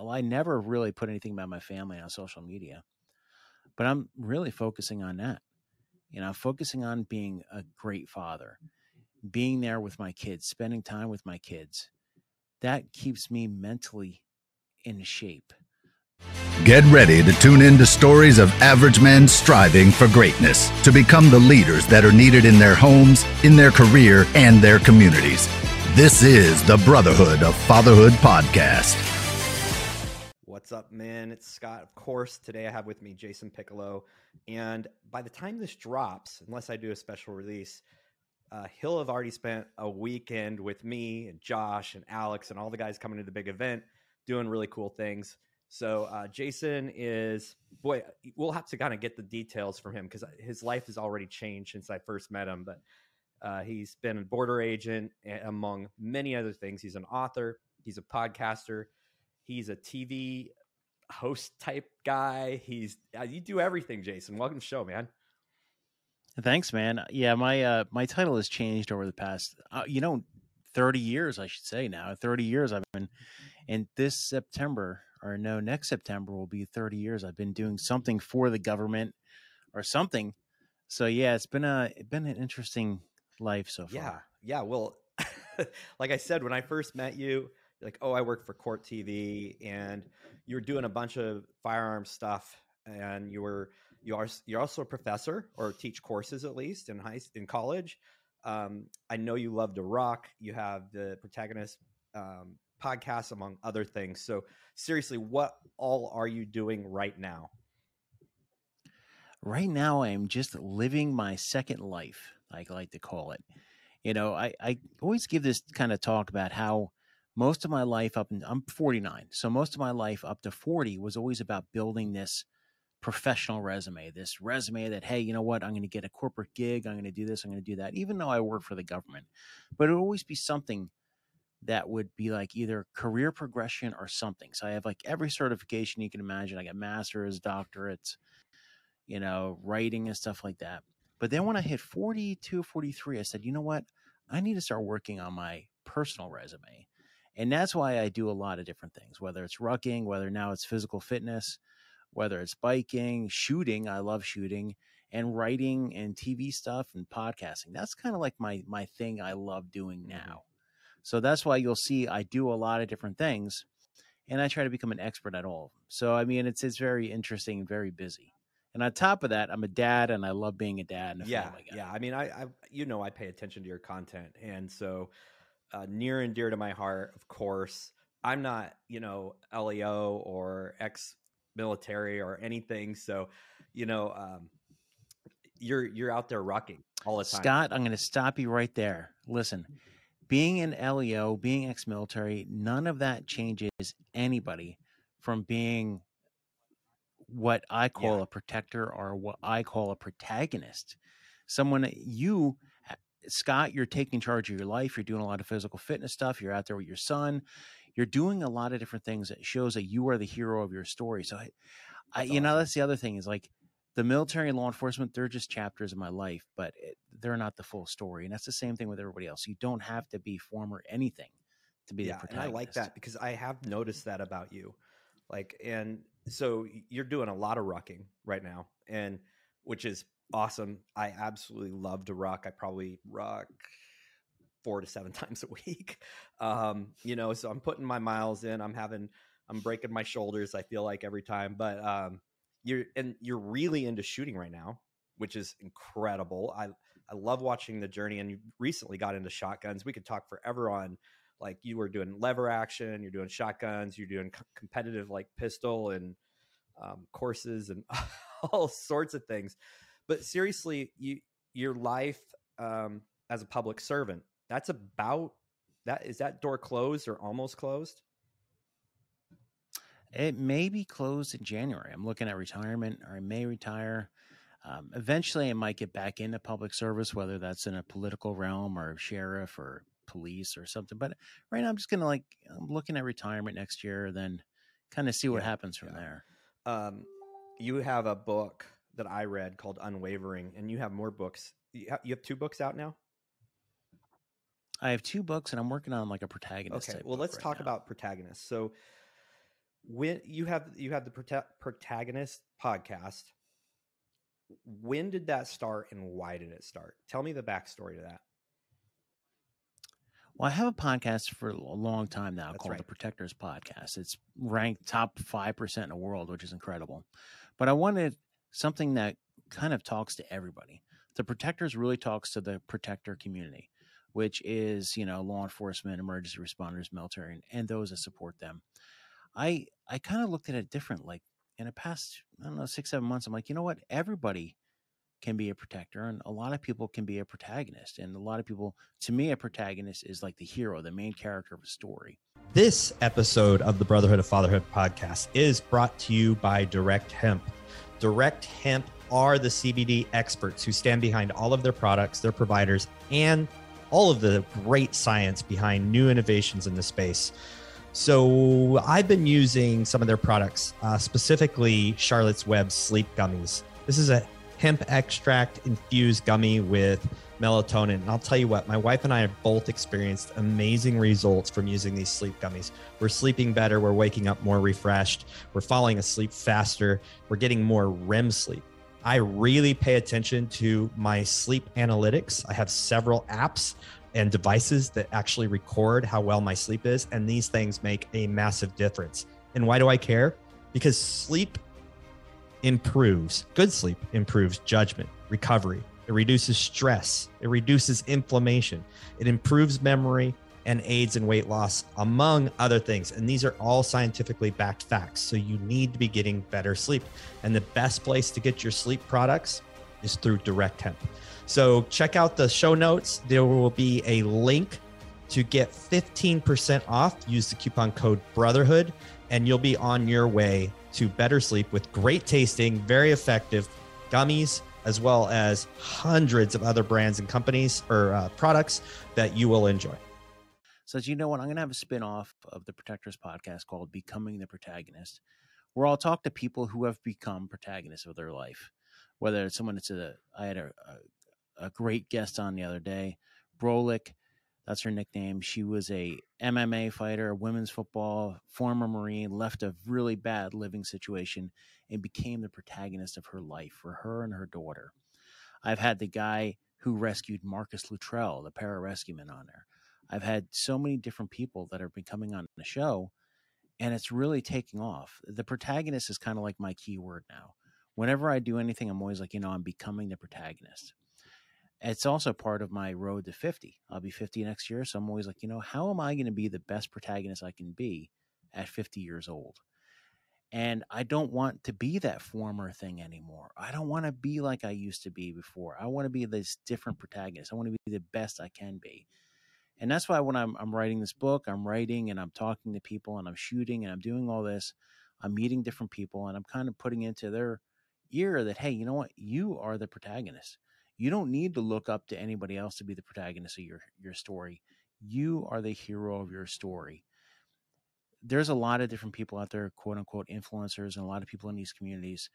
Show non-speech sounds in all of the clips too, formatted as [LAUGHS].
well, I never really put anything about my family on social media, but I'm really focusing on that. You know, focusing on being a great father, being there with my kids, spending time with my kids. That keeps me mentally in shape. Get ready to tune in to stories of average men striving for greatness to become the leaders that are needed in their homes, in their career, and their communities. This is the Brotherhood of Fatherhood podcast. What's up, man? It's Scott. Of course, today I have with me Jason Piccolo. And by the time this drops, unless I do a special release, uh, he'll have already spent a weekend with me and Josh and Alex and all the guys coming to the big event doing really cool things. So uh, Jason is boy. We'll have to kind of get the details from him because his life has already changed since I first met him. But uh, he's been a border agent among many other things. He's an author. He's a podcaster. He's a TV host type guy. He's uh, you do everything, Jason. Welcome to the show, man. Thanks, man. Yeah, my uh my title has changed over the past uh, you know 30 years, I should say now. 30 years I've been and this September or no, next September will be 30 years. I've been doing something for the government or something. So yeah, it's been a it's been an interesting life so far. Yeah, yeah. Well, [LAUGHS] like I said, when I first met you, like, oh, I work for Court TV, and you were doing a bunch of firearm stuff, and you were you are you're also a professor or teach courses at least in high in college. Um, I know you love to ruck. You have the protagonist um, podcast, among other things. So, seriously, what all are you doing right now? Right now, I am just living my second life, I like to call it. You know, I, I always give this kind of talk about how most of my life up, in, I'm 49. So, most of my life up to 40 was always about building this professional resume, this resume that, hey, you know what, I'm going to get a corporate gig, I'm going to do this, I'm going to do that, even though I work for the government. But it would always be something that would be like either career progression or something. So I have like every certification you can imagine. I got master's, doctorates, you know, writing and stuff like that. But then when I hit 42, 43, I said, you know what? I need to start working on my personal resume. And that's why I do a lot of different things, whether it's rucking, whether now it's physical fitness, whether it's biking, shooting. I love shooting and writing and TV stuff and podcasting. That's kind of like my my thing I love doing mm-hmm. now. So that's why you'll see I do a lot of different things and I try to become an expert at all. So I mean it's it's very interesting and very busy. And on top of that, I'm a dad and I love being a dad and a yeah, Yeah, I mean I, I you know I pay attention to your content and so uh, near and dear to my heart, of course. I'm not, you know, LEO or ex military or anything. So, you know, um, you're you're out there rucking all the time. Scott, I'm going to stop you right there. Listen, being an LEO, being ex military, none of that changes anybody from being what I call yeah. a protector or what I call a protagonist. Someone you, Scott, you're taking charge of your life. You're doing a lot of physical fitness stuff. You're out there with your son. You're doing a lot of different things that shows that you are the hero of your story. So, I, I you awesome. know, that's the other thing is like the military and law enforcement, they're just chapters of my life, but it, they're not the full story. And that's the same thing with everybody else. You don't have to be former anything to be yeah, the protagonist. And I like that because I have noticed that about you. Like, and so you're doing a lot of rucking right now, and which is awesome. I absolutely love to ruck. I probably ruck four to seven [LAUGHS] times a week. Um, you know, so I'm putting my miles in. I'm having, I'm breaking my shoulders. I feel like every time, but um, you're and you're really into shooting right now, which is incredible. I I love watching the journey, and you recently got into shotguns. We could talk forever on like you were doing lever action, you're doing shotguns, you're doing c- competitive like pistol and um, courses and [LAUGHS] all sorts of things. But seriously, you your life um, as a public servant that's about that. Is that door closed or almost closed? It may be closed in January. I'm looking at retirement, or I may retire. Um, eventually, I might get back into public service, whether that's in a political realm or sheriff or police or something. But right now, I'm just gonna like I'm looking at retirement next year, then kind of see what yeah, happens from yeah. there. Um, you have a book that I read called Unwavering, and you have more books. You have, two books out now. I have two books, and I'm working on like a protagonist. Okay, well, let's right talk now. about protagonists. So, when you have you have the Prote- protagonist podcast when did that start and why did it start tell me the backstory to that Well, I have a podcast for a long time now That's called right. the Protectors Podcast. It's ranked top 5% in the world, which is incredible. But I wanted something that kind of talks to everybody. The Protectors really talks to the protector community, which is, you know, law enforcement, emergency responders, military, and, and those that support them. I I kind of looked at it different. Like in the past, I don't know, six, seven months, I'm like, you know what? Everybody can be a protector and a lot of people can be a protagonist and a lot of people to me a protagonist is like the hero the main character of a story This episode of the Brotherhood of Fatherhood podcast is brought to you by Direct Hemp. Direct Hemp are the CBD experts who stand behind all of their products, their providers, and all of the great science behind new innovations in the space. So, I've been using some of their products, uh, specifically Charlotte's Web sleep gummies. This is a hemp extract infused gummy with melatonin. And I'll tell you what, my wife and I have both experienced amazing results from using these sleep gummies. We're sleeping better, we're waking up more refreshed, we're falling asleep faster, we're getting more REM sleep. I really pay attention to my sleep analytics. I have several apps and devices that actually record how well my sleep is, and these things make a massive difference. And why do I care? Because sleep improves, good sleep improves judgment, recovery. It reduces stress, it reduces inflammation, it improves memory and aids in weight loss, among other things. And these are all scientifically backed facts. So you need to be getting better sleep. And the best place to get your sleep products is through Direct Hemp. So check out the show notes. There will be a link to get 15% off. Use the coupon code Brotherhood, and you'll be on your way to better sleep with great tasting, very effective gummies, as well as hundreds of other brands and companies or uh, products that you will enjoy. So, as you know what i'm going to have a spin-off of the protectors podcast called becoming the protagonist where i'll talk to people who have become protagonists of their life whether it's someone that's a i had a, a, a great guest on the other day brolick that's her nickname she was a mma fighter women's football former marine left a really bad living situation and became the protagonist of her life for her and her daughter i've had the guy who rescued marcus luttrell the pararescueman on there I've had so many different people that have been coming on the show, and it's really taking off. The protagonist is kind of like my key word now. Whenever I do anything, I'm always like, you know, I'm becoming the protagonist. It's also part of my road to 50. I'll be 50 next year. So I'm always like, you know, how am I going to be the best protagonist I can be at 50 years old? And I don't want to be that former thing anymore. I don't want to be like I used to be before. I want to be this different protagonist. I want to be the best I can be and that's why when I'm I'm writing this book, I'm writing and I'm talking to people and I'm shooting and I'm doing all this, I'm meeting different people and I'm kind of putting into their ear that hey, you know what, you are the protagonist. You don't need to look up to anybody else to be the protagonist of your your story. You are the hero of your story. There's a lot of different people out there, quote unquote influencers, and a lot of people in these communities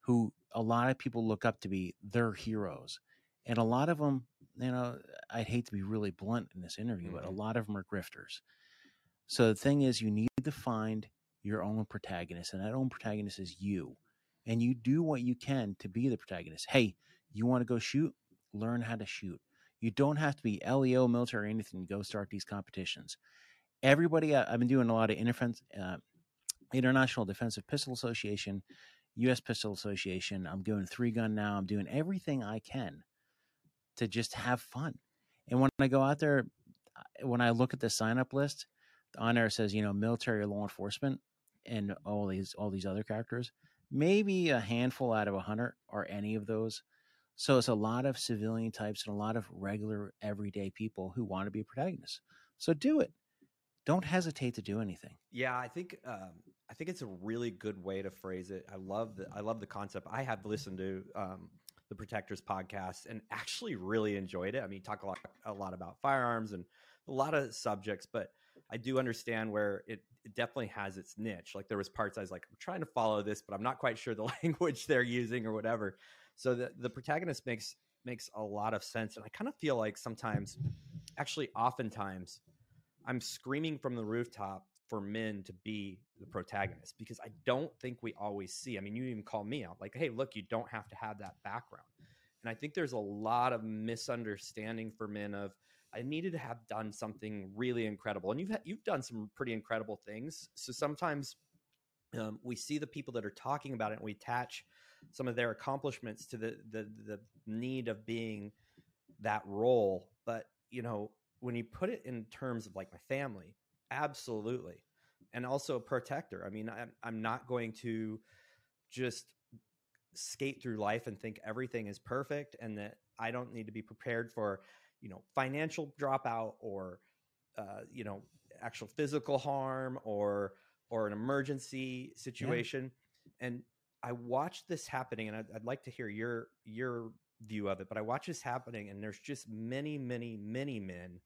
who a lot of people look up to be their heroes. And a lot of them, you know, I'd hate to be really blunt in this interview, but a mm-hmm. lot of them are grifters. So the thing is, you need to find your own protagonist, and that own protagonist is you. And you do what you can to be the protagonist. Hey, you want to go shoot? Learn how to shoot. You don't have to be LEO, military, or anything to go start these competitions. Everybody, I- I've been doing a lot of interfen- uh, International Defensive Pistol Association, U.S. Pistol Association. I'm doing three gun now. I'm doing everything I can to just have fun. And when I go out there, when I look at the sign up list, on there says, you know, military or law enforcement and all these all these other characters. Maybe a handful out of a hundred are any of those. So it's a lot of civilian types and a lot of regular everyday people who want to be protagonists. So do it. Don't hesitate to do anything. Yeah, I think um, I think it's a really good way to phrase it. I love the I love the concept. I have listened to um, the Protectors podcast and actually really enjoyed it. I mean, talk a lot a lot about firearms and a lot of subjects, but I do understand where it, it definitely has its niche. Like there was parts I was like, I'm trying to follow this, but I'm not quite sure the [LAUGHS] language they're using or whatever. So the the protagonist makes makes a lot of sense, and I kind of feel like sometimes, actually, oftentimes, I'm screaming from the rooftop for men to be the protagonist because I don't think we always see. I mean, you even call me out like, hey, look, you don't have to have that background. And I think there's a lot of misunderstanding for men of I needed to have done something really incredible, and you've had, you've done some pretty incredible things. So sometimes um, we see the people that are talking about it, and we attach some of their accomplishments to the the the need of being that role. But you know, when you put it in terms of like my family, absolutely, and also a protector. I mean, I'm I'm not going to just skate through life and think everything is perfect and that I don't need to be prepared for, you know, financial dropout or, uh, you know, actual physical harm or or an emergency situation. Yeah. And I watched this happening, and I'd, I'd like to hear your your view of it. But I watch this happening, and there's just many, many, many men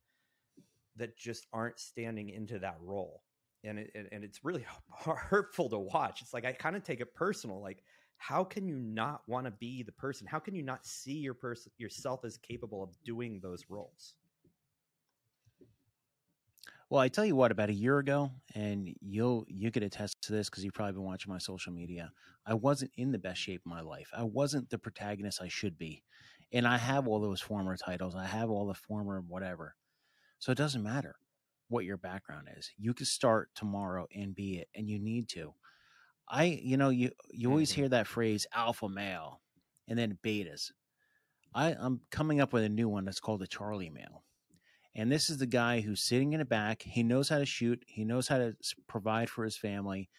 that just aren't standing into that role, and it, and it's really [LAUGHS] hurtful to watch. It's like I kind of take it personal, like how can you not want to be the person? How can you not see your person yourself as capable of doing those roles? Well, I tell you what, about a year ago, and you'll you could attest to this because you've probably been watching my social media. I wasn't in the best shape of my life. I wasn't the protagonist I should be, and I have all those former titles. I have all the former whatever. So it doesn't matter what your background is. You can start tomorrow and be it, and you need to. I, you know, you you always mm-hmm. hear that phrase alpha male and then betas. I, I'm coming up with a new one that's called the Charlie male. And this is the guy who's sitting in the back. He knows how to shoot. He knows how to provide for his family.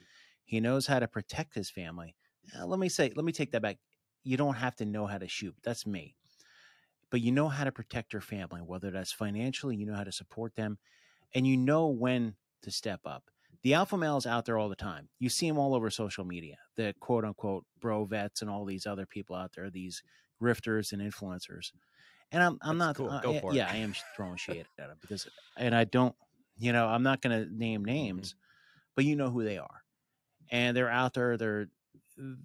He knows how to protect his family. Uh, let me say, let me take that back. You don't have to know how to shoot. That's me. But you know how to protect your family, whether that's financially, you know how to support them, and you know when to step up the alpha male is out there all the time. You see them all over social media, the quote unquote bro vets and all these other people out there, these grifters and influencers. And I'm I'm That's not cool. I, yeah, I am throwing shade at them because and I don't you know, I'm not gonna name mm-hmm. names, mm-hmm. but you know who they are. And they're out there, they're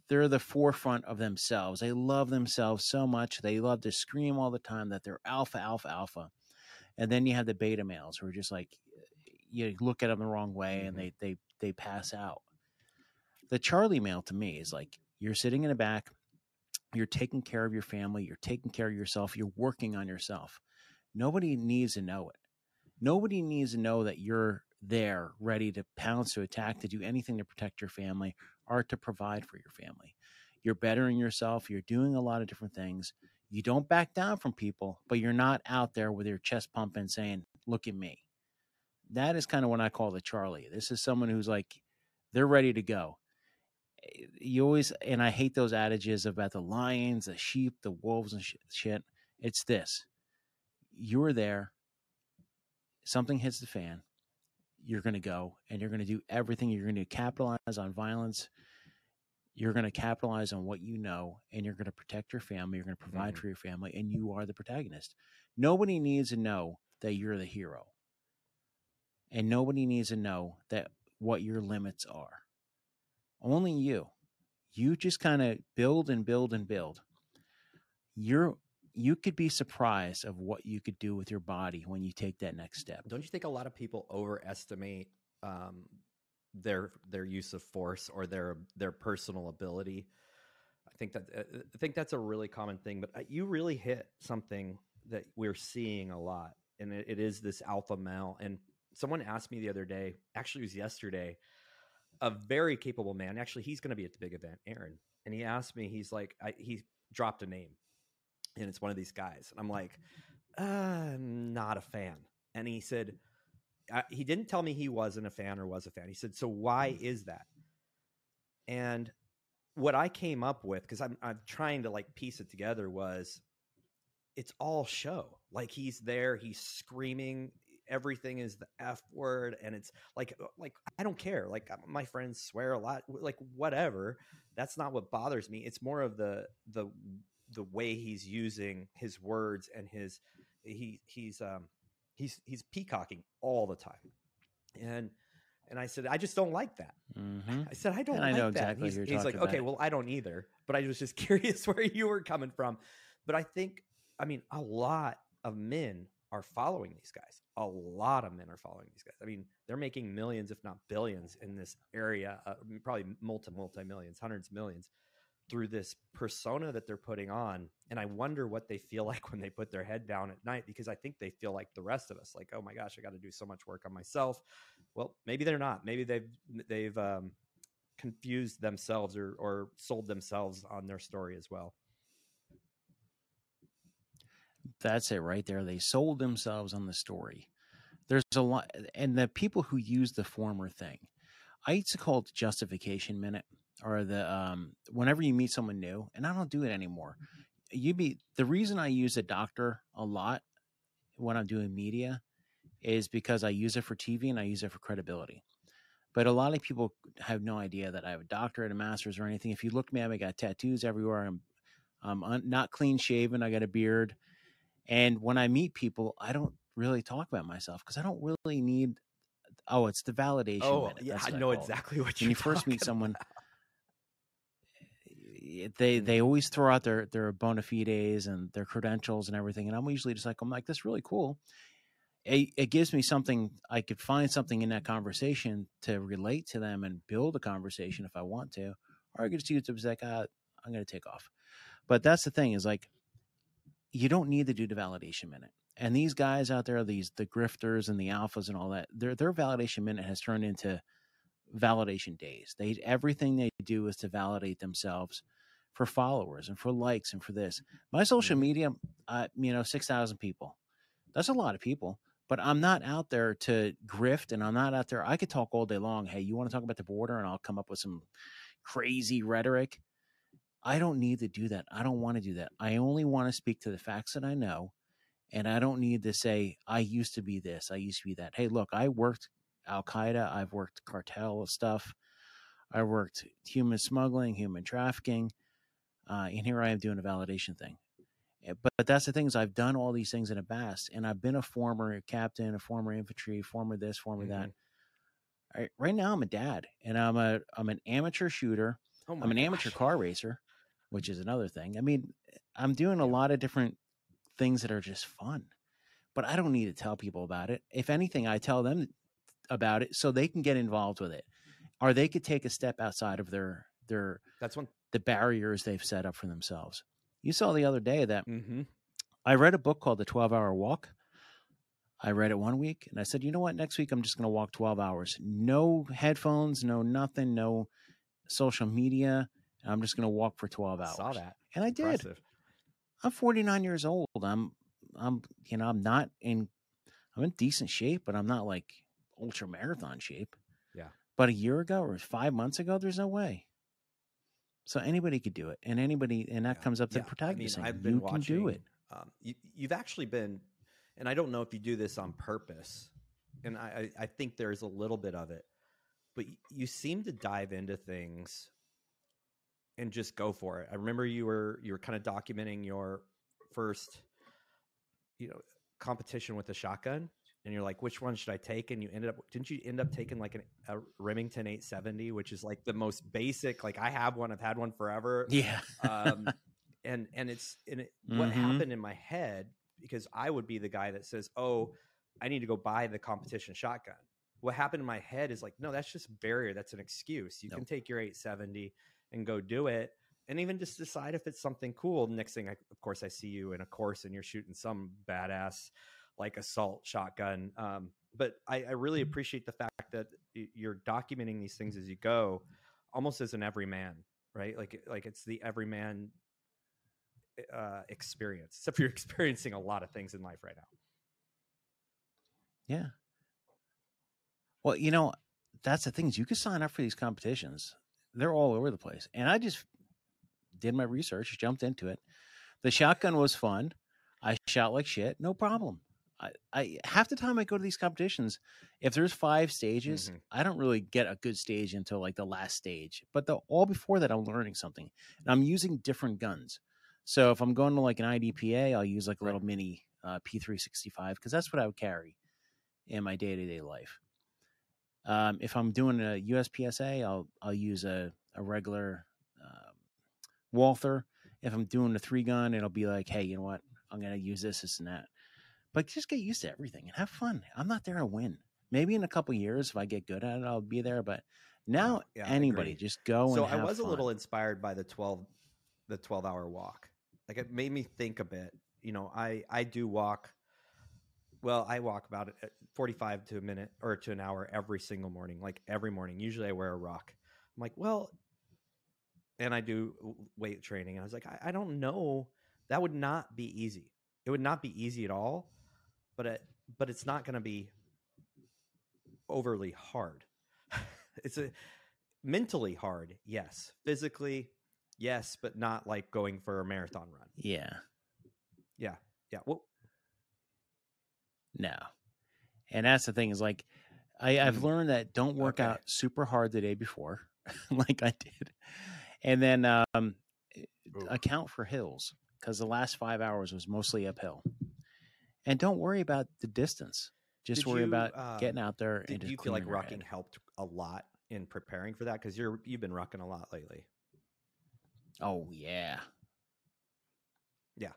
they're the forefront of themselves. They love themselves so much. They love to scream all the time that they're alpha, alpha, alpha. And then you have the beta males who are just like, you look at them the wrong way and mm-hmm. they they they pass out. The Charlie male to me is like you're sitting in the back, you're taking care of your family, you're taking care of yourself, you're working on yourself. Nobody needs to know it. Nobody needs to know that you're there ready to pounce, to attack, to do anything to protect your family or to provide for your family. You're bettering yourself, you're doing a lot of different things. You don't back down from people, but you're not out there with your chest pumping saying, Look at me that is kind of what I call the Charlie. This is someone who's like, they're ready to go. You always, and I hate those adages about the lions, the sheep, the wolves, and shit. It's this you're there, something hits the fan, you're going to go and you're going to do everything. You're going to capitalize on violence. You're going to capitalize on what you know and you're going to protect your family. You're going to provide mm-hmm. for your family and you are the protagonist. Nobody needs to know that you're the hero and nobody needs to know that what your limits are. Only you. You just kind of build and build and build. You're you could be surprised of what you could do with your body when you take that next step. Don't you think a lot of people overestimate um, their their use of force or their their personal ability? I think that uh, I think that's a really common thing. But uh, you really hit something that we're seeing a lot, and it, it is this alpha male. And someone asked me the other day, actually, it was yesterday, a very capable man. Actually, he's going to be at the big event, Aaron. And he asked me, he's like, I, he dropped a name, and it's one of these guys. And I'm like, uh, I'm not a fan. And he said, uh, he didn't tell me he wasn't a fan or was a fan. He said, so why mm. is that? And what I came up with, because I'm, I'm trying to like piece it together, was it's all show. Like he's there, he's screaming, everything is the f word and it's like uh, like i don't care like uh, my friends swear a lot like whatever that's not what bothers me it's more of the the the way he's using his words and his he he's um he's he's peacocking all the time and and I said, I just don't like that. Mm-hmm. I said, I don't. And like I know that. exactly. He's, he's like, okay, well, I don't either. But I was just [LAUGHS] curious where you were coming from. But I think, I mean, a lot of men are following these guys. A lot of men are following these guys. I mean, they're making millions, if not billions, in this area, uh, probably multi multi millions, hundreds of millions through this persona that they're putting on. And I wonder what they feel [LAUGHS] like when they put their head down at night because I think they feel like the rest of us, like, oh my gosh, I got to do so much work on myself. Well, maybe they're not. Maybe they've they've um, confused themselves or or sold themselves on their story as well. That's it right there. They sold themselves on the story. There's a lot, and the people who use the former thing, I used to call it justification minute or the um whenever you meet someone new and i don't do it anymore. You be the reason i use a doctor a lot when i'm doing media is because i use it for tv and i use it for credibility. But a lot of people have no idea that i have a doctorate a master's or anything. If you look at me i got tattoos everywhere. I'm i'm un, not clean shaven. I got a beard and when i meet people i don't really talk about myself because i don't really need oh it's the validation oh minute. yeah i know it. exactly what when you you first meet someone they they always throw out their their bona fides and their credentials and everything and i'm usually just like i'm like that's really cool it, it gives me something i could find something in that conversation to relate to them and build a conversation if i want to or i could just use it to be like ah, i'm going to take off but that's the thing is like you don't need to do the validation minute and these guys out there these the grifters and the alphas and all that their their validation minute has turned into validation days they everything they do is to validate themselves for followers and for likes and for this. My social Mhm. media, uh, you know, 6,000 people. That's a lot of people, but I'm not out there to grift and I'm not out there. I could talk all day long. Hey, you want to talk about the border? And I'll come up with some crazy rhetoric. I don't need to do that. I don't want to do that. I only want to speak to the facts that I know. And I don't need to say, I used to be this, I used to be that. Hey, look, I worked Al Qaeda, I've worked cartel stuff, I worked human smuggling, human trafficking uh, and here I am doing a validation thing. Eh, But, but that's the thing is I've done all these things in the past, and I've been a former captain, a former infantry, former this, former that. I, right now, I'm a dad, and I'm a I'm an amateur shooter. oh I'm an amateur car racer, which is another thing. I mean, I'm doing a lot of different things that are just fun, but I don't need to tell people about it. If anything, I tell them about it so they can get involved with it, or they could take a step outside of their their That's one. the barriers they've set up for themselves. You saw the other day that Mm-hmm. I read a book called The 12 Hour Walk. I read it one week and I said, you know what? Next week, I'm just going to walk 12 hours. No headphones, no nothing, no social media. I'm just going to walk for 12 hours. I Saw that. And I did. Impressive. I'm 49 years old. I'm, I'm, you know, I'm not in, I'm in decent shape, but I'm not like ultra marathon shape. Yeah. But a year ago or five months ago, there's no way. So anybody could do it, and anybody, and that Yeah. comes up to Yeah, the protagonist. I mean, I've been you watching. can do it. Um, you, you've actually been, and I don't know if you do this on purpose, and I, I I think there's a little bit of it, but you seem to dive into things and just go for it. I remember you were you were kind of documenting your first, you know, competition with a shotgun, and you're like, which one should I take? And you ended up, didn't you end up taking like an, a Remington 870, which is like the most basic? Like I have one, I've had one forever Yeah. um, [LAUGHS] and and it's and it, what Mhm. happened in my head because I would be the guy that says, "Oh, I need to go buy the competition shotgun." What happened in my head is like, no, that's just barrier. That's an excuse. You can take your 870 and go do it, and even just decide if it's something cool. Next thing, I, of course, I see you in a course and you're shooting some badass like assault shotgun. Um, but I, I really appreciate the fact that you're documenting these things as you go, almost as an everyman, right? Like like it's the everyman uh, experience. Except you're [LAUGHS] experiencing a lot of things in life right now. Yeah. Well, you know, that's the thing is you can sign up for these competitions. They're all over the place. And I just did my research, jumped into it. The shotgun was fun. I shot like shit, no problem. I, I half the time I go to these competitions, if there's five stages, Mhm. I don't really get a good stage until like the last stage. But the all before that, I'm learning something, and I'm using different guns. So if I'm going to like an IDPA, I'll use like a little mini uh, P365 because that's what I would carry in my day to day life. Um, if I'm doing a USPSA, I'll I'll use a a regular um, Walther. If I'm doing a three gun, it'll be like, hey, you know what? I'm gonna use this, this, and that. but just get used to everything and have fun. I'm not there to win. Maybe in a couple years, if I get good at it, I'll be there. But now, Yeah, anybody just go so I was a little inspired by the 12 the 12 hour walk. Like it made me think a bit. You know, I I do walk well, I walk about uh, 45 to a minute or to an hour every single morning, like every morning. Usually I wear a ruck. I'm like, well, and I do weight training. And I was like, I, I don't know. That would not be easy. It would not be easy at all, but it, but it's not going to be overly hard. [LAUGHS] it's a mentally hard, yes. Physically, yes, but not like going for a marathon run. yeah, Yeah, yeah. Well, no. And that's the thing is like, I, I've Mhm. learned that don't work Okay. out super hard the day before, [LAUGHS] like I did, and then um, account for hills because the last five hours was mostly uphill. And don't worry about the distance. Just Did worry you, about uh, getting out there. and did just you feel like rucking head. helped a lot in preparing for that? Because you're you've been rocking a lot lately. Oh yeah. Yeah.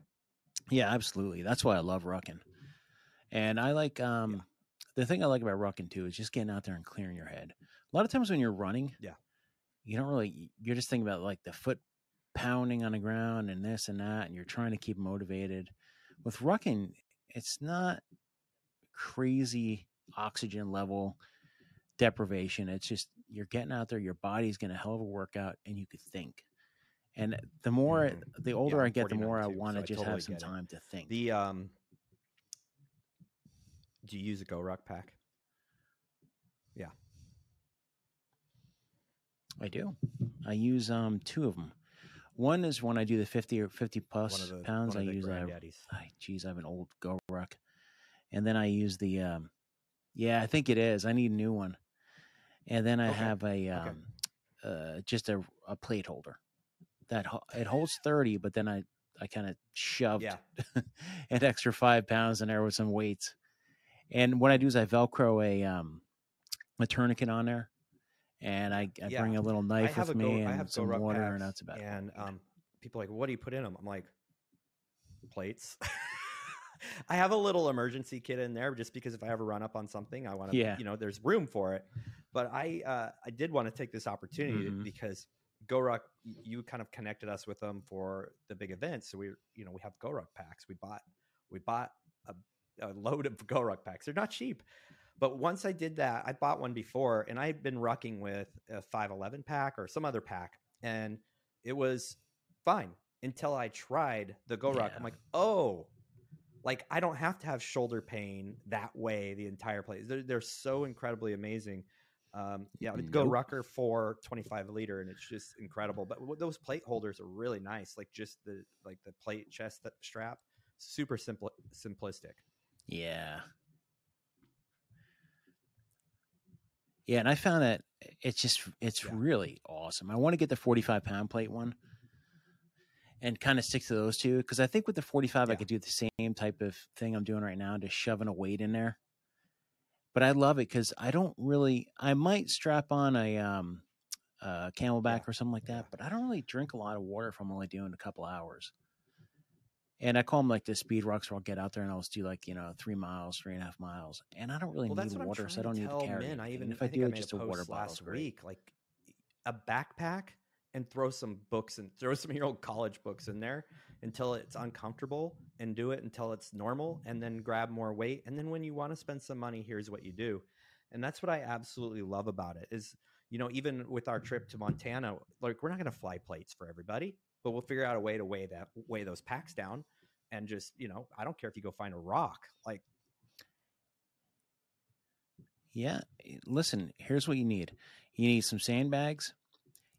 Yeah, absolutely. That's why I love rucking. And I like um the thing I like about rucking too is just getting out there and clearing your head. A lot of times when you're running, Yeah. you don't really you're just thinking about like the foot pounding on the ground and this and that and you're trying to keep motivated. With rucking, it's not crazy oxygen level deprivation. It's just you're getting out there, your body's getting a hell of a workout and you could think. And the more Mhm. the older Yeah, I get, the 49 more I want so to I just totally have some get it. time to think. The um, do you use a Go Ruck pack? Yeah. I do. I use um two of them. One is when I do the fifty or fifty plus one of the pounds. I use a granddaddies. I, geez, I have an old Go Ruck, and then I use the um, yeah, I think it is. I need a new one, and then I Okay, have a um, uh, just a a plate holder that ho- it holds thirty, but then I I kind of shoved Yeah, [LAUGHS] an extra five pounds in there with some weights, and what I do is I Velcro a um a tourniquet on there, and I, I Yeah. bring a little knife with Go, me I and some water, and that's about it. And um, people are like, what do you put in them? I'm like, plates. [LAUGHS] I have a little emergency kit in there just because if I ever run up on something, I want to, Yeah. you know, there's room for it. But I, uh, I did want to take this opportunity Mhm. because GoRuck, you kind of connected us with them for the big events. So we, you know, we have GoRuck packs. We bought, we bought a, a load of GoRuck packs. They're not cheap. But once I did that, I bought one before and I'd been rucking with a 511 pack or some other pack. And it was fine until I tried the Go Ruck. Yeah. I'm like, oh, like I don't have to have shoulder pain that way the entire place. They're, they're so incredibly amazing. Um, yeah, with Go Rucker for 25 liter, and it's just incredible. But those plate holders are really nice, like just the like the plate chest strap, super simple, simplistic. Yeah. Yeah, and I found that it's just it's Yeah. really awesome. I want to get the 45 pound plate one and kind of stick to those two because I think with the 45 I could do the same type of thing I'm doing right now, just shoving a weight in there. But I love it because I don't really. I might strap on a um, uh, CamelBak or something like that, Yeah. but I don't really drink a lot of water if I'm only doing a couple hours. And I call them like the speed rucks where I'll get out there and I'll just do like, you know, three miles, three and a half miles. And I don't really well, need water, so I don't need to carry men. I even And if I, I, do I just a a water bottle. last week, like a backpack and throw some books and throw [LAUGHS] some of your old college books in there until it's uncomfortable and do it until it's normal and then grab more weight and then when you want to spend some money here's what you do and that's what i absolutely love about it is you know even with our trip to montana like we're not going to fly plates for everybody but we'll figure out a way to weigh that weigh those packs down and just you know i don't care if you go find a rock like Yeah. eh, Listen, here's what you need. You need some sandbags.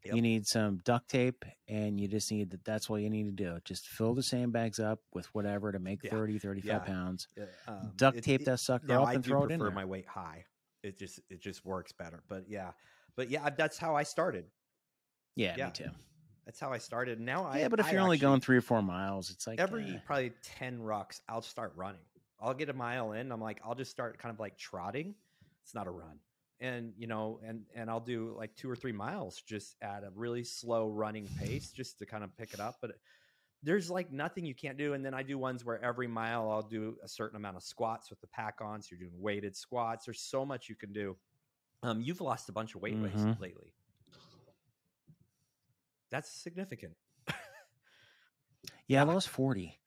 Yep. You need some duct tape, and you just need that. That's all you need to do. Just fill the sandbags up with whatever to make Yeah. thirty, thirty-five 30, 35 Yeah. pounds. uh, um, Duct it- tape it- that sucker now up I and throw it in prefer there. my weight high. It just it just works better. But yeah, but yeah, that's how I started. yeah, yeah. me too. That's how I started. Now I yeah, but if I you're only actually- going three or four miles, it's like every eh, probably ten rucks, I'll start running. I'll get a mile in. I'm like, I'll just start kind of like trotting. It's not a run, and you know, and and I'll do like two or three miles just at a really slow running pace, just to kind of pick it up. But there's like nothing you can't do. And then I do ones where every mile I'll do a certain amount of squats with the pack on. So you're doing weighted squats. There's so much you can do. Um, you've lost a bunch of weight Mhm. lately. That's significant. Yeah, I lost 40.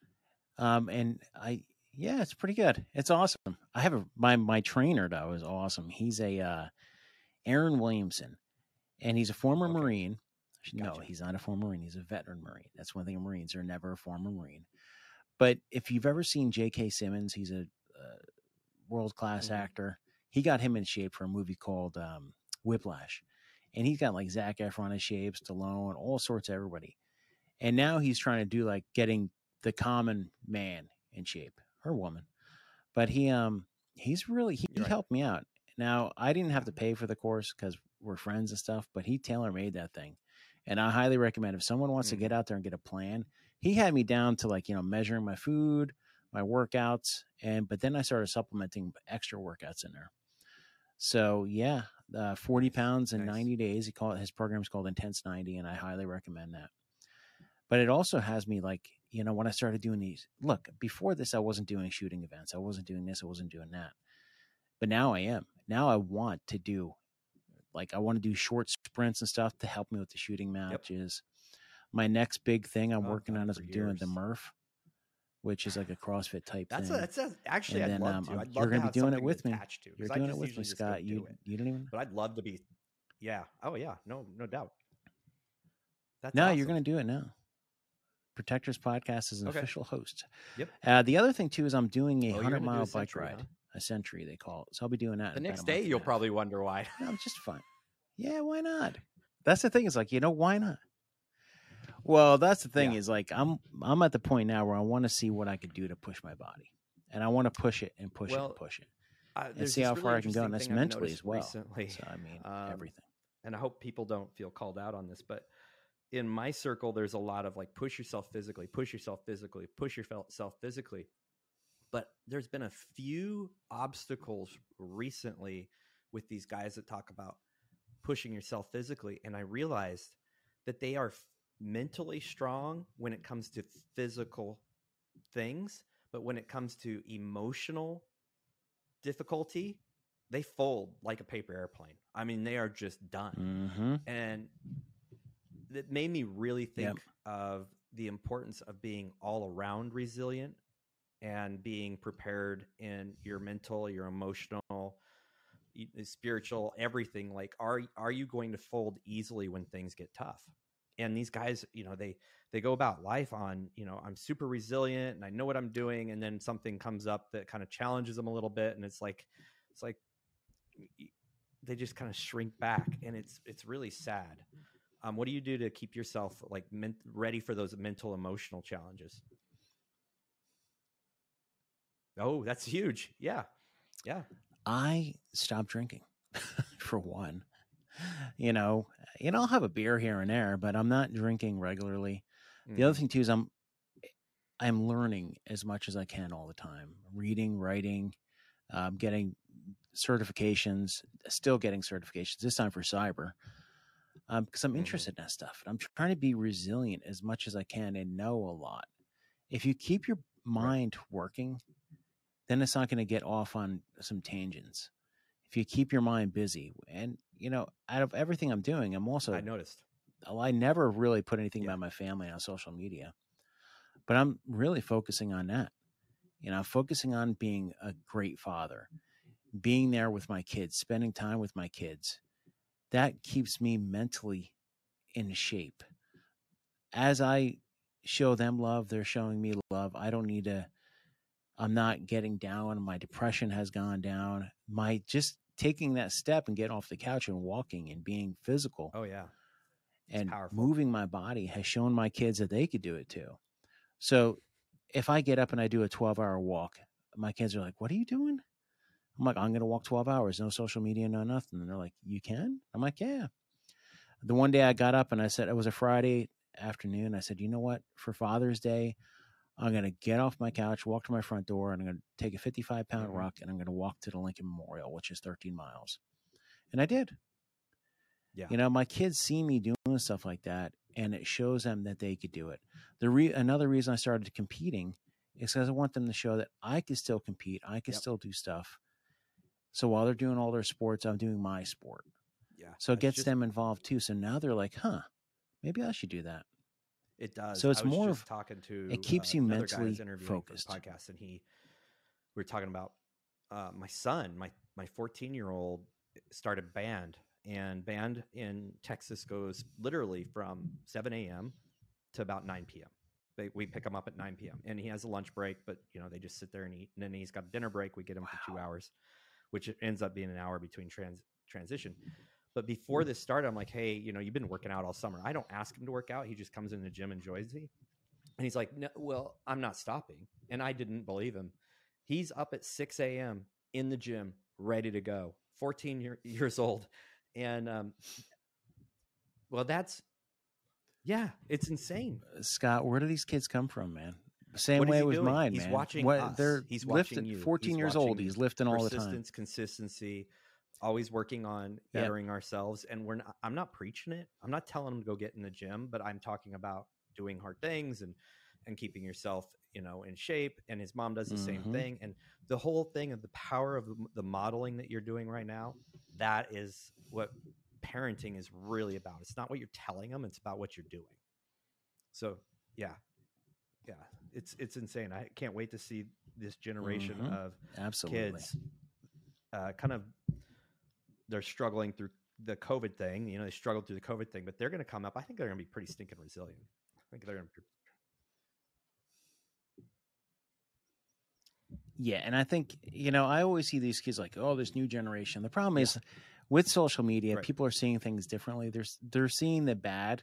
Um, and I, yeah, it's pretty good. It's awesome. I have a, my, my trainer though is awesome. He's a, uh, Aaron Williamson and he's a former Okay. Marine. No, he's not a former Marine. He's a veteran Marine. That's one thing. Marines are never a former Marine. But if you've ever seen J.K. Simmons, he's a, uh world class Mhm. actor. He got him in shape for a movie called um, Whiplash, and he's got like Zac Efron in shape, Stallone, all sorts of everybody. And now he's trying to do like getting the common man in shape or woman. But he um he's really he, he Right. helped me out. Now I didn't have to pay for the course because we're friends and stuff, but he tailor made that thing. And I highly recommend if someone wants to Mhm. get out there and get a plan, he had me down to like, you know, measuring my food, my workouts, and but then I started supplementing extra workouts in there. So yeah, uh, 40 pounds in Nice. 90 days. He call it his program is called Intense 90, and I highly recommend that. But it also has me like, you know, when I started doing these, look, before this, I wasn't doing shooting events. I wasn't doing this. I wasn't doing that. But now I am. Now I want to do, like, I want to do short sprints and stuff to help me with the shooting matches. My next big thing I'm Oh, working on is I'm doing the. Murph, which is like a CrossFit type That's a, thing. that's a, actually And I'd then, love um, to. I'd love you're to gonna be doing it with me. to, You're doing it with me, Scott. You it. you don't even. But I'd love to be. Yeah. Oh yeah. No, no doubt. That's no, you're going to do it now. Protectors Podcast is an Okay. official [LAUGHS] host. Yep. Uh, the other thing too is I'm doing a Oh, hundred a mile bike century, ride, huh? a century they call it. So I'll be doing that The next day, you'll probably wonder why. No, it's just fine. [LAUGHS] Yeah, why not? That's the thing. Is like you know why not? Well, that's the thing. Yeah. Is like I'm I'm at the point now where I want to see what I could do to push my body, and I want to push it and push it and push it Uh, and see how really far I can go, and that's I've mentally as well. Recently, So I mean um, everything. and I hope people don't feel called out on this, but in my circle, there's a lot of like push yourself physically, push yourself physically, push yourself physically. But there's been a few obstacles recently with these guys that talk about pushing yourself physically. And I realized that they are mentally strong when it comes to physical things, but when it comes to emotional difficulty, they fold like a paper airplane. I mean, they are just done Mm-hmm. and that made me really Yep. think of the importance of being all around resilient and being prepared in your mental your emotional spiritual everything like are are you going to fold easily when things get tough and these guys you know they they go about life on you know i'm super resilient and i know what i'm doing and then something comes up that kind of challenges them a little bit and it's like it's like they just kind of shrink back and it's it's really sad. Um, what do you do to keep yourself like men- ready for those mental emotional challenges? Oh that's huge. Yeah. Yeah. I stopped drinking [LAUGHS] for one. You know, you know, I'll have a beer here and there, but I'm not drinking regularly. The other Mhm. thing too is I'm I'm learning as much as I can all the time. Reading, writing, um, getting certifications, still getting certifications, this time for cyber. Um, because I'm Mhm. interested in that stuff. I'm trying to be resilient as much as I can and know a lot. If you keep your mind working, then it's not going to get off on some tangents. If you keep your mind busy, and you know, out of everything I'm doing, I'm also i noticed I never really put anything Yeah. about my family on social media, but I'm really focusing on that. You know, focusing on being a great father, being there with my kids, spending time with my kids. That keeps me mentally in shape. As I show them love, they're showing me love. I don't need to, I'm not getting down. My depression has gone down. My just taking that step and getting off the couch and walking and being physical oh yeah and powerful. moving my body has shown my kids that they could do it too. So if I get up and I do a 12 hour walk, my kids are like, What are you doing? I'm like, I'm going to walk 12 hours, no social media, no nothing. And they're like, You can? I'm like, Yeah. The one day I got up and I said, It was a Friday afternoon. I said, You know what? For Father's Day, I'm going to get off my couch, walk to my front door, and I'm going to take a 55 pound Mhm. ruck and I'm going to walk to the Lincoln Memorial, which is 13 miles. And I did. Yeah. You know, my kids see me doing stuff like that, and it shows them that they could do it. The re- another reason I started competing is because I want them to show that I can still compete, I can Yep. still do stuff. So while they're doing all their sports, I'm doing my sport. Yeah. So it gets just- them involved too. So now they're like, huh, maybe I should do that. It does. So it's more of- talking to it keeps uh, you another guy I was mentally interviewing for the focused. podcast, and he we were talking about uh, my son, my my 14 year old started band, and band in Texas goes literally from 7 a.m. to about 9 p.m. They, we pick him up at 9 p.m. and he has a lunch break, but you know they just sit there and eat, and then he's got a dinner break. We get him for two hours, which ends up being an hour between trans transition. But before this started, I'm like, hey, you know, you've been working out all summer. I don't ask him to work out. He just comes in the gym and joins me. And he's like, no, well, I'm not stopping. And I didn't believe him. He's up at 6 a.m. in the gym, ready to go, 14 year, years old. And, um, well, that's, yeah, it's insane. Scott, where do these kids come from, man? Same What way with doing? mine, He's man. watching What- us. They're He's lifting. watching you. 14 He's years old. watching He's lifting all the time. Consistency, always working on bettering ourselves. And we're not, I'm not preaching it. I'm not telling them to go get in the gym, but I'm talking about doing hard things and and keeping yourself, you know, in shape. And his mom does the same Mhm. thing. And the whole thing of the power of the- modeling that you're doing right now, that is what parenting is really about. It's not what you're telling them; it's about what you're doing. So, yeah, yeah, it's it's insane. I can't wait to see this generation Mhm. of Absolutely. kids uh, kind of they're struggling through the COVID thing. You know, they struggled through the COVID thing, but they're going to come up. I think they're going to be pretty stinking resilient. I think they're going to. Yeah, and I think you know I always see these kids like, oh, this new generation. The problem is with social media, Right. people are seeing things differently. They're they're seeing the bad,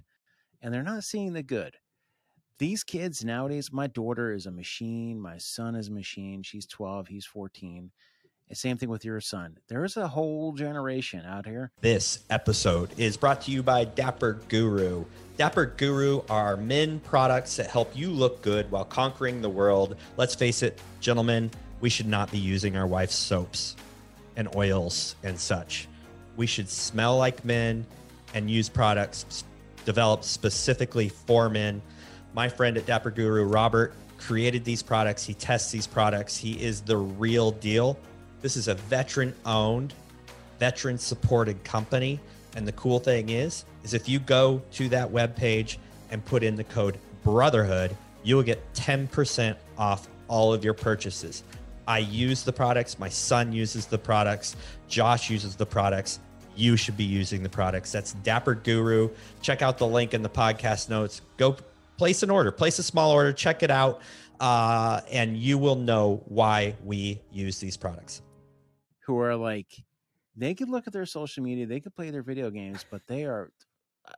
and they're not seeing the good. These kids nowadays, my daughter is a machine. My son is a machine. She's twelve. He's fourteen. Same thing with your son. There's a whole generation out here. This episode is brought to you by Dapper Guru. Dapper Guru are men products that help you look good while conquering the world. Let's face it, gentlemen, we should not be using our wife's soaps and oils and such. We should smell like men and use products developed specifically for men. My friend at Dapper Guru, Robert, created these products. He tests these products. He is the real deal. This is a veteran owned veteran supported company and the cool thing is is if you go to that webpage and put in the code brotherhood you will get 10% off all of your purchases. I use the products my son uses the products josh uses the products you should be using the products. That's dapper guru. Check out the link in the podcast notes. Go place an order place a small order check it out uh, and you will know why we use these products who are like they could look at their social media, they could play their video games, but they are. uh,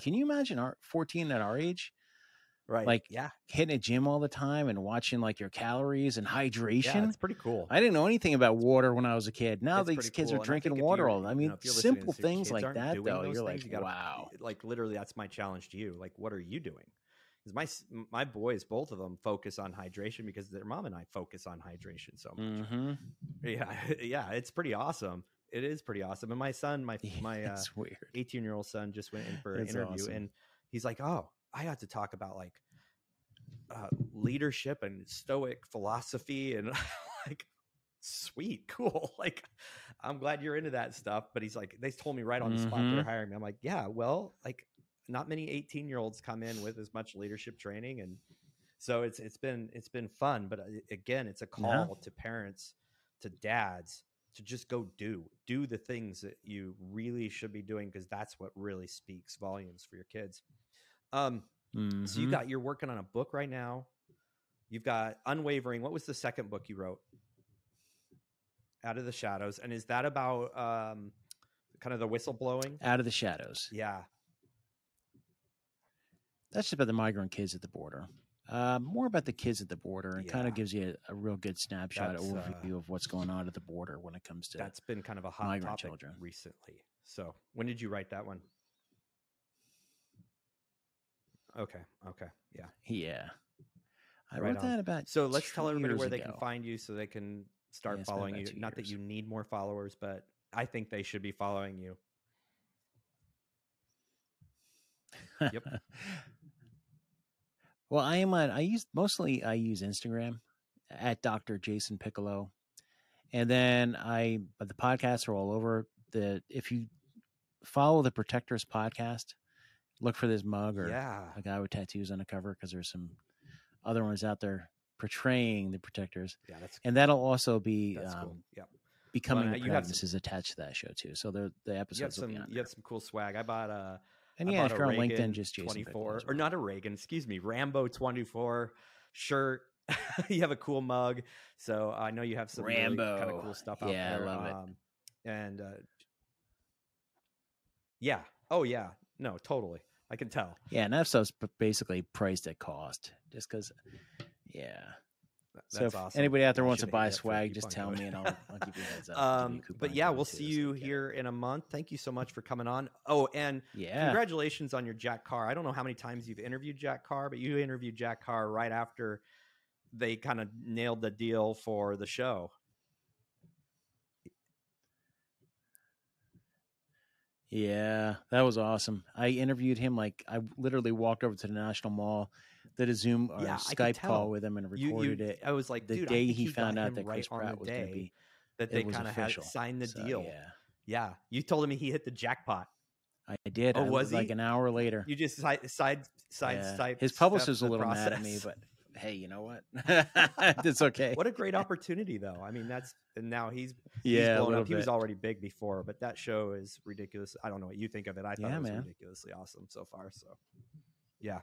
Can you imagine our 14 at our age Right. Like, yeah, hitting a gym all the time and watching like your calories and hydration? it's pretty cool. I didn't know anything about water when I was a kid. Now It's these pretty kids cool, are and I drinking think if water you're- all. I you mean, know, if you're listening to simple this, your things kids like aren't that, doing though. those You're things, like, you gotta- wow. Like literally, that's my challenge to you. Like, what are you doing? Because my my boys, both of them, focus on hydration because their mom and I focus on hydration so much. hmm Yeah, [LAUGHS] yeah, it's pretty awesome. It is pretty awesome. And my son, my [LAUGHS] my uh, 18 year old son just went in for an That's interview awesome. and he's like oh i got to talk about like uh, leadership and stoic philosophy and [LAUGHS] like sweet cool like i'm glad you're into that stuff but he's like they told me right on the spot they're hiring me i'm like yeah well like not many 18 year olds come in with as much leadership training and so it's it's been it's been fun but uh, again it's a call to parents to dads to just go do do the things that you really should be doing because that's what really speaks volumes for your kids. Um so you Mhm. got you're working on a book right now. You've got unwavering. What was the second book you wrote? Out of the shadows and is that about um kind of the whistleblowing? Out of the shadows. yeah That's just about the migrant kids at the border. Uh, more about the kids at the border and kind of gives you a, a real good snapshot That's, uh, overview of what's going on at the border when it comes to that's been kind of a hot migrant topic children. recently so when did you write that one okay okay yeah yeah. I Right wrote on. that about So let's tell everybody years where they can find you so they can start Yeah, following you. Not that you need more followers, but I think they should be following you. [LAUGHS] Yep. [LAUGHS] well, I am on. I use mostly. I use Instagram at Dr. Jason Piccolo, and then I. But the podcasts are all over. The if you follow the Protectors podcast, look for this mug or yeah. a guy with tattoos on the cover because there's some other ones out there portraying the Protectors, Yeah, that's and that'll also be um, cool. Yeah. becoming Well, a you have Practice is attached to that show too. So the the You have episodes some you have some cool swag. I bought a And yeah, if you're on LinkedIn, just Jason 24 as or not a Reagan, excuse me, Rambo 24 shirt. [LAUGHS] you have a cool mug. So I know you have some Rambo kind of cool stuff out Yeah, I there. love it. Um, and uh, yeah. Oh yeah. No, totally. I can tell. Yeah, and that stuff's basically priced at cost, just because. Yeah. So if awesome. anybody out there wants to buy hit that for a swag, just tell me and I'll, I'll give you a heads up. [LAUGHS] give you a Um, but yeah, we'll see you it. here in a month. Thank you so much for coming on. Oh, and Yeah. congratulations on your Jack Carr. I don't know how many times you've interviewed Jack Carr, but you interviewed Jack Carr right after they kind of nailed the deal for the show. Yeah, that was awesome. I interviewed him like I literally walked over to the National Mall, did a Zoom or Yeah, a I Skype call with him and recorded you, it. I was like, The dude, day he found out that right Chris Pratt was going to be, that they kind of had signed the So, deal. Yeah, Yeah, you told him he hit the jackpot. I did. Oh, I, was like he? an hour later. You just side side side Yeah. side. His publisher's a little mad at me, but hey, you know what? [LAUGHS] it's [LAUGHS] okay. what a great [LAUGHS] opportunity, though. I mean, that's and now he's he's yeah, blown up. He was already big before, but that show is ridiculous. I don't know what you think of it. I thought Yeah, it was man. ridiculously awesome so far. So, yeah,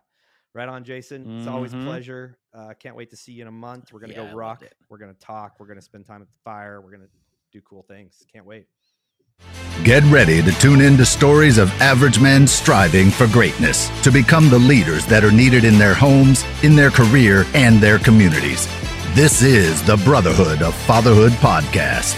right on, Jason. It's always a Mhm. pleasure. Uh, can't wait to see you in a month. We're gonna Yeah, I go loved ruck. it. We're gonna talk. We're gonna spend time at the fire. We're gonna do cool things. Can't wait. Get ready to tune in to stories of average men striving for greatness to become the leaders that are needed in their homes, in their career, and their communities. This is the Brotherhood of Fatherhood podcast.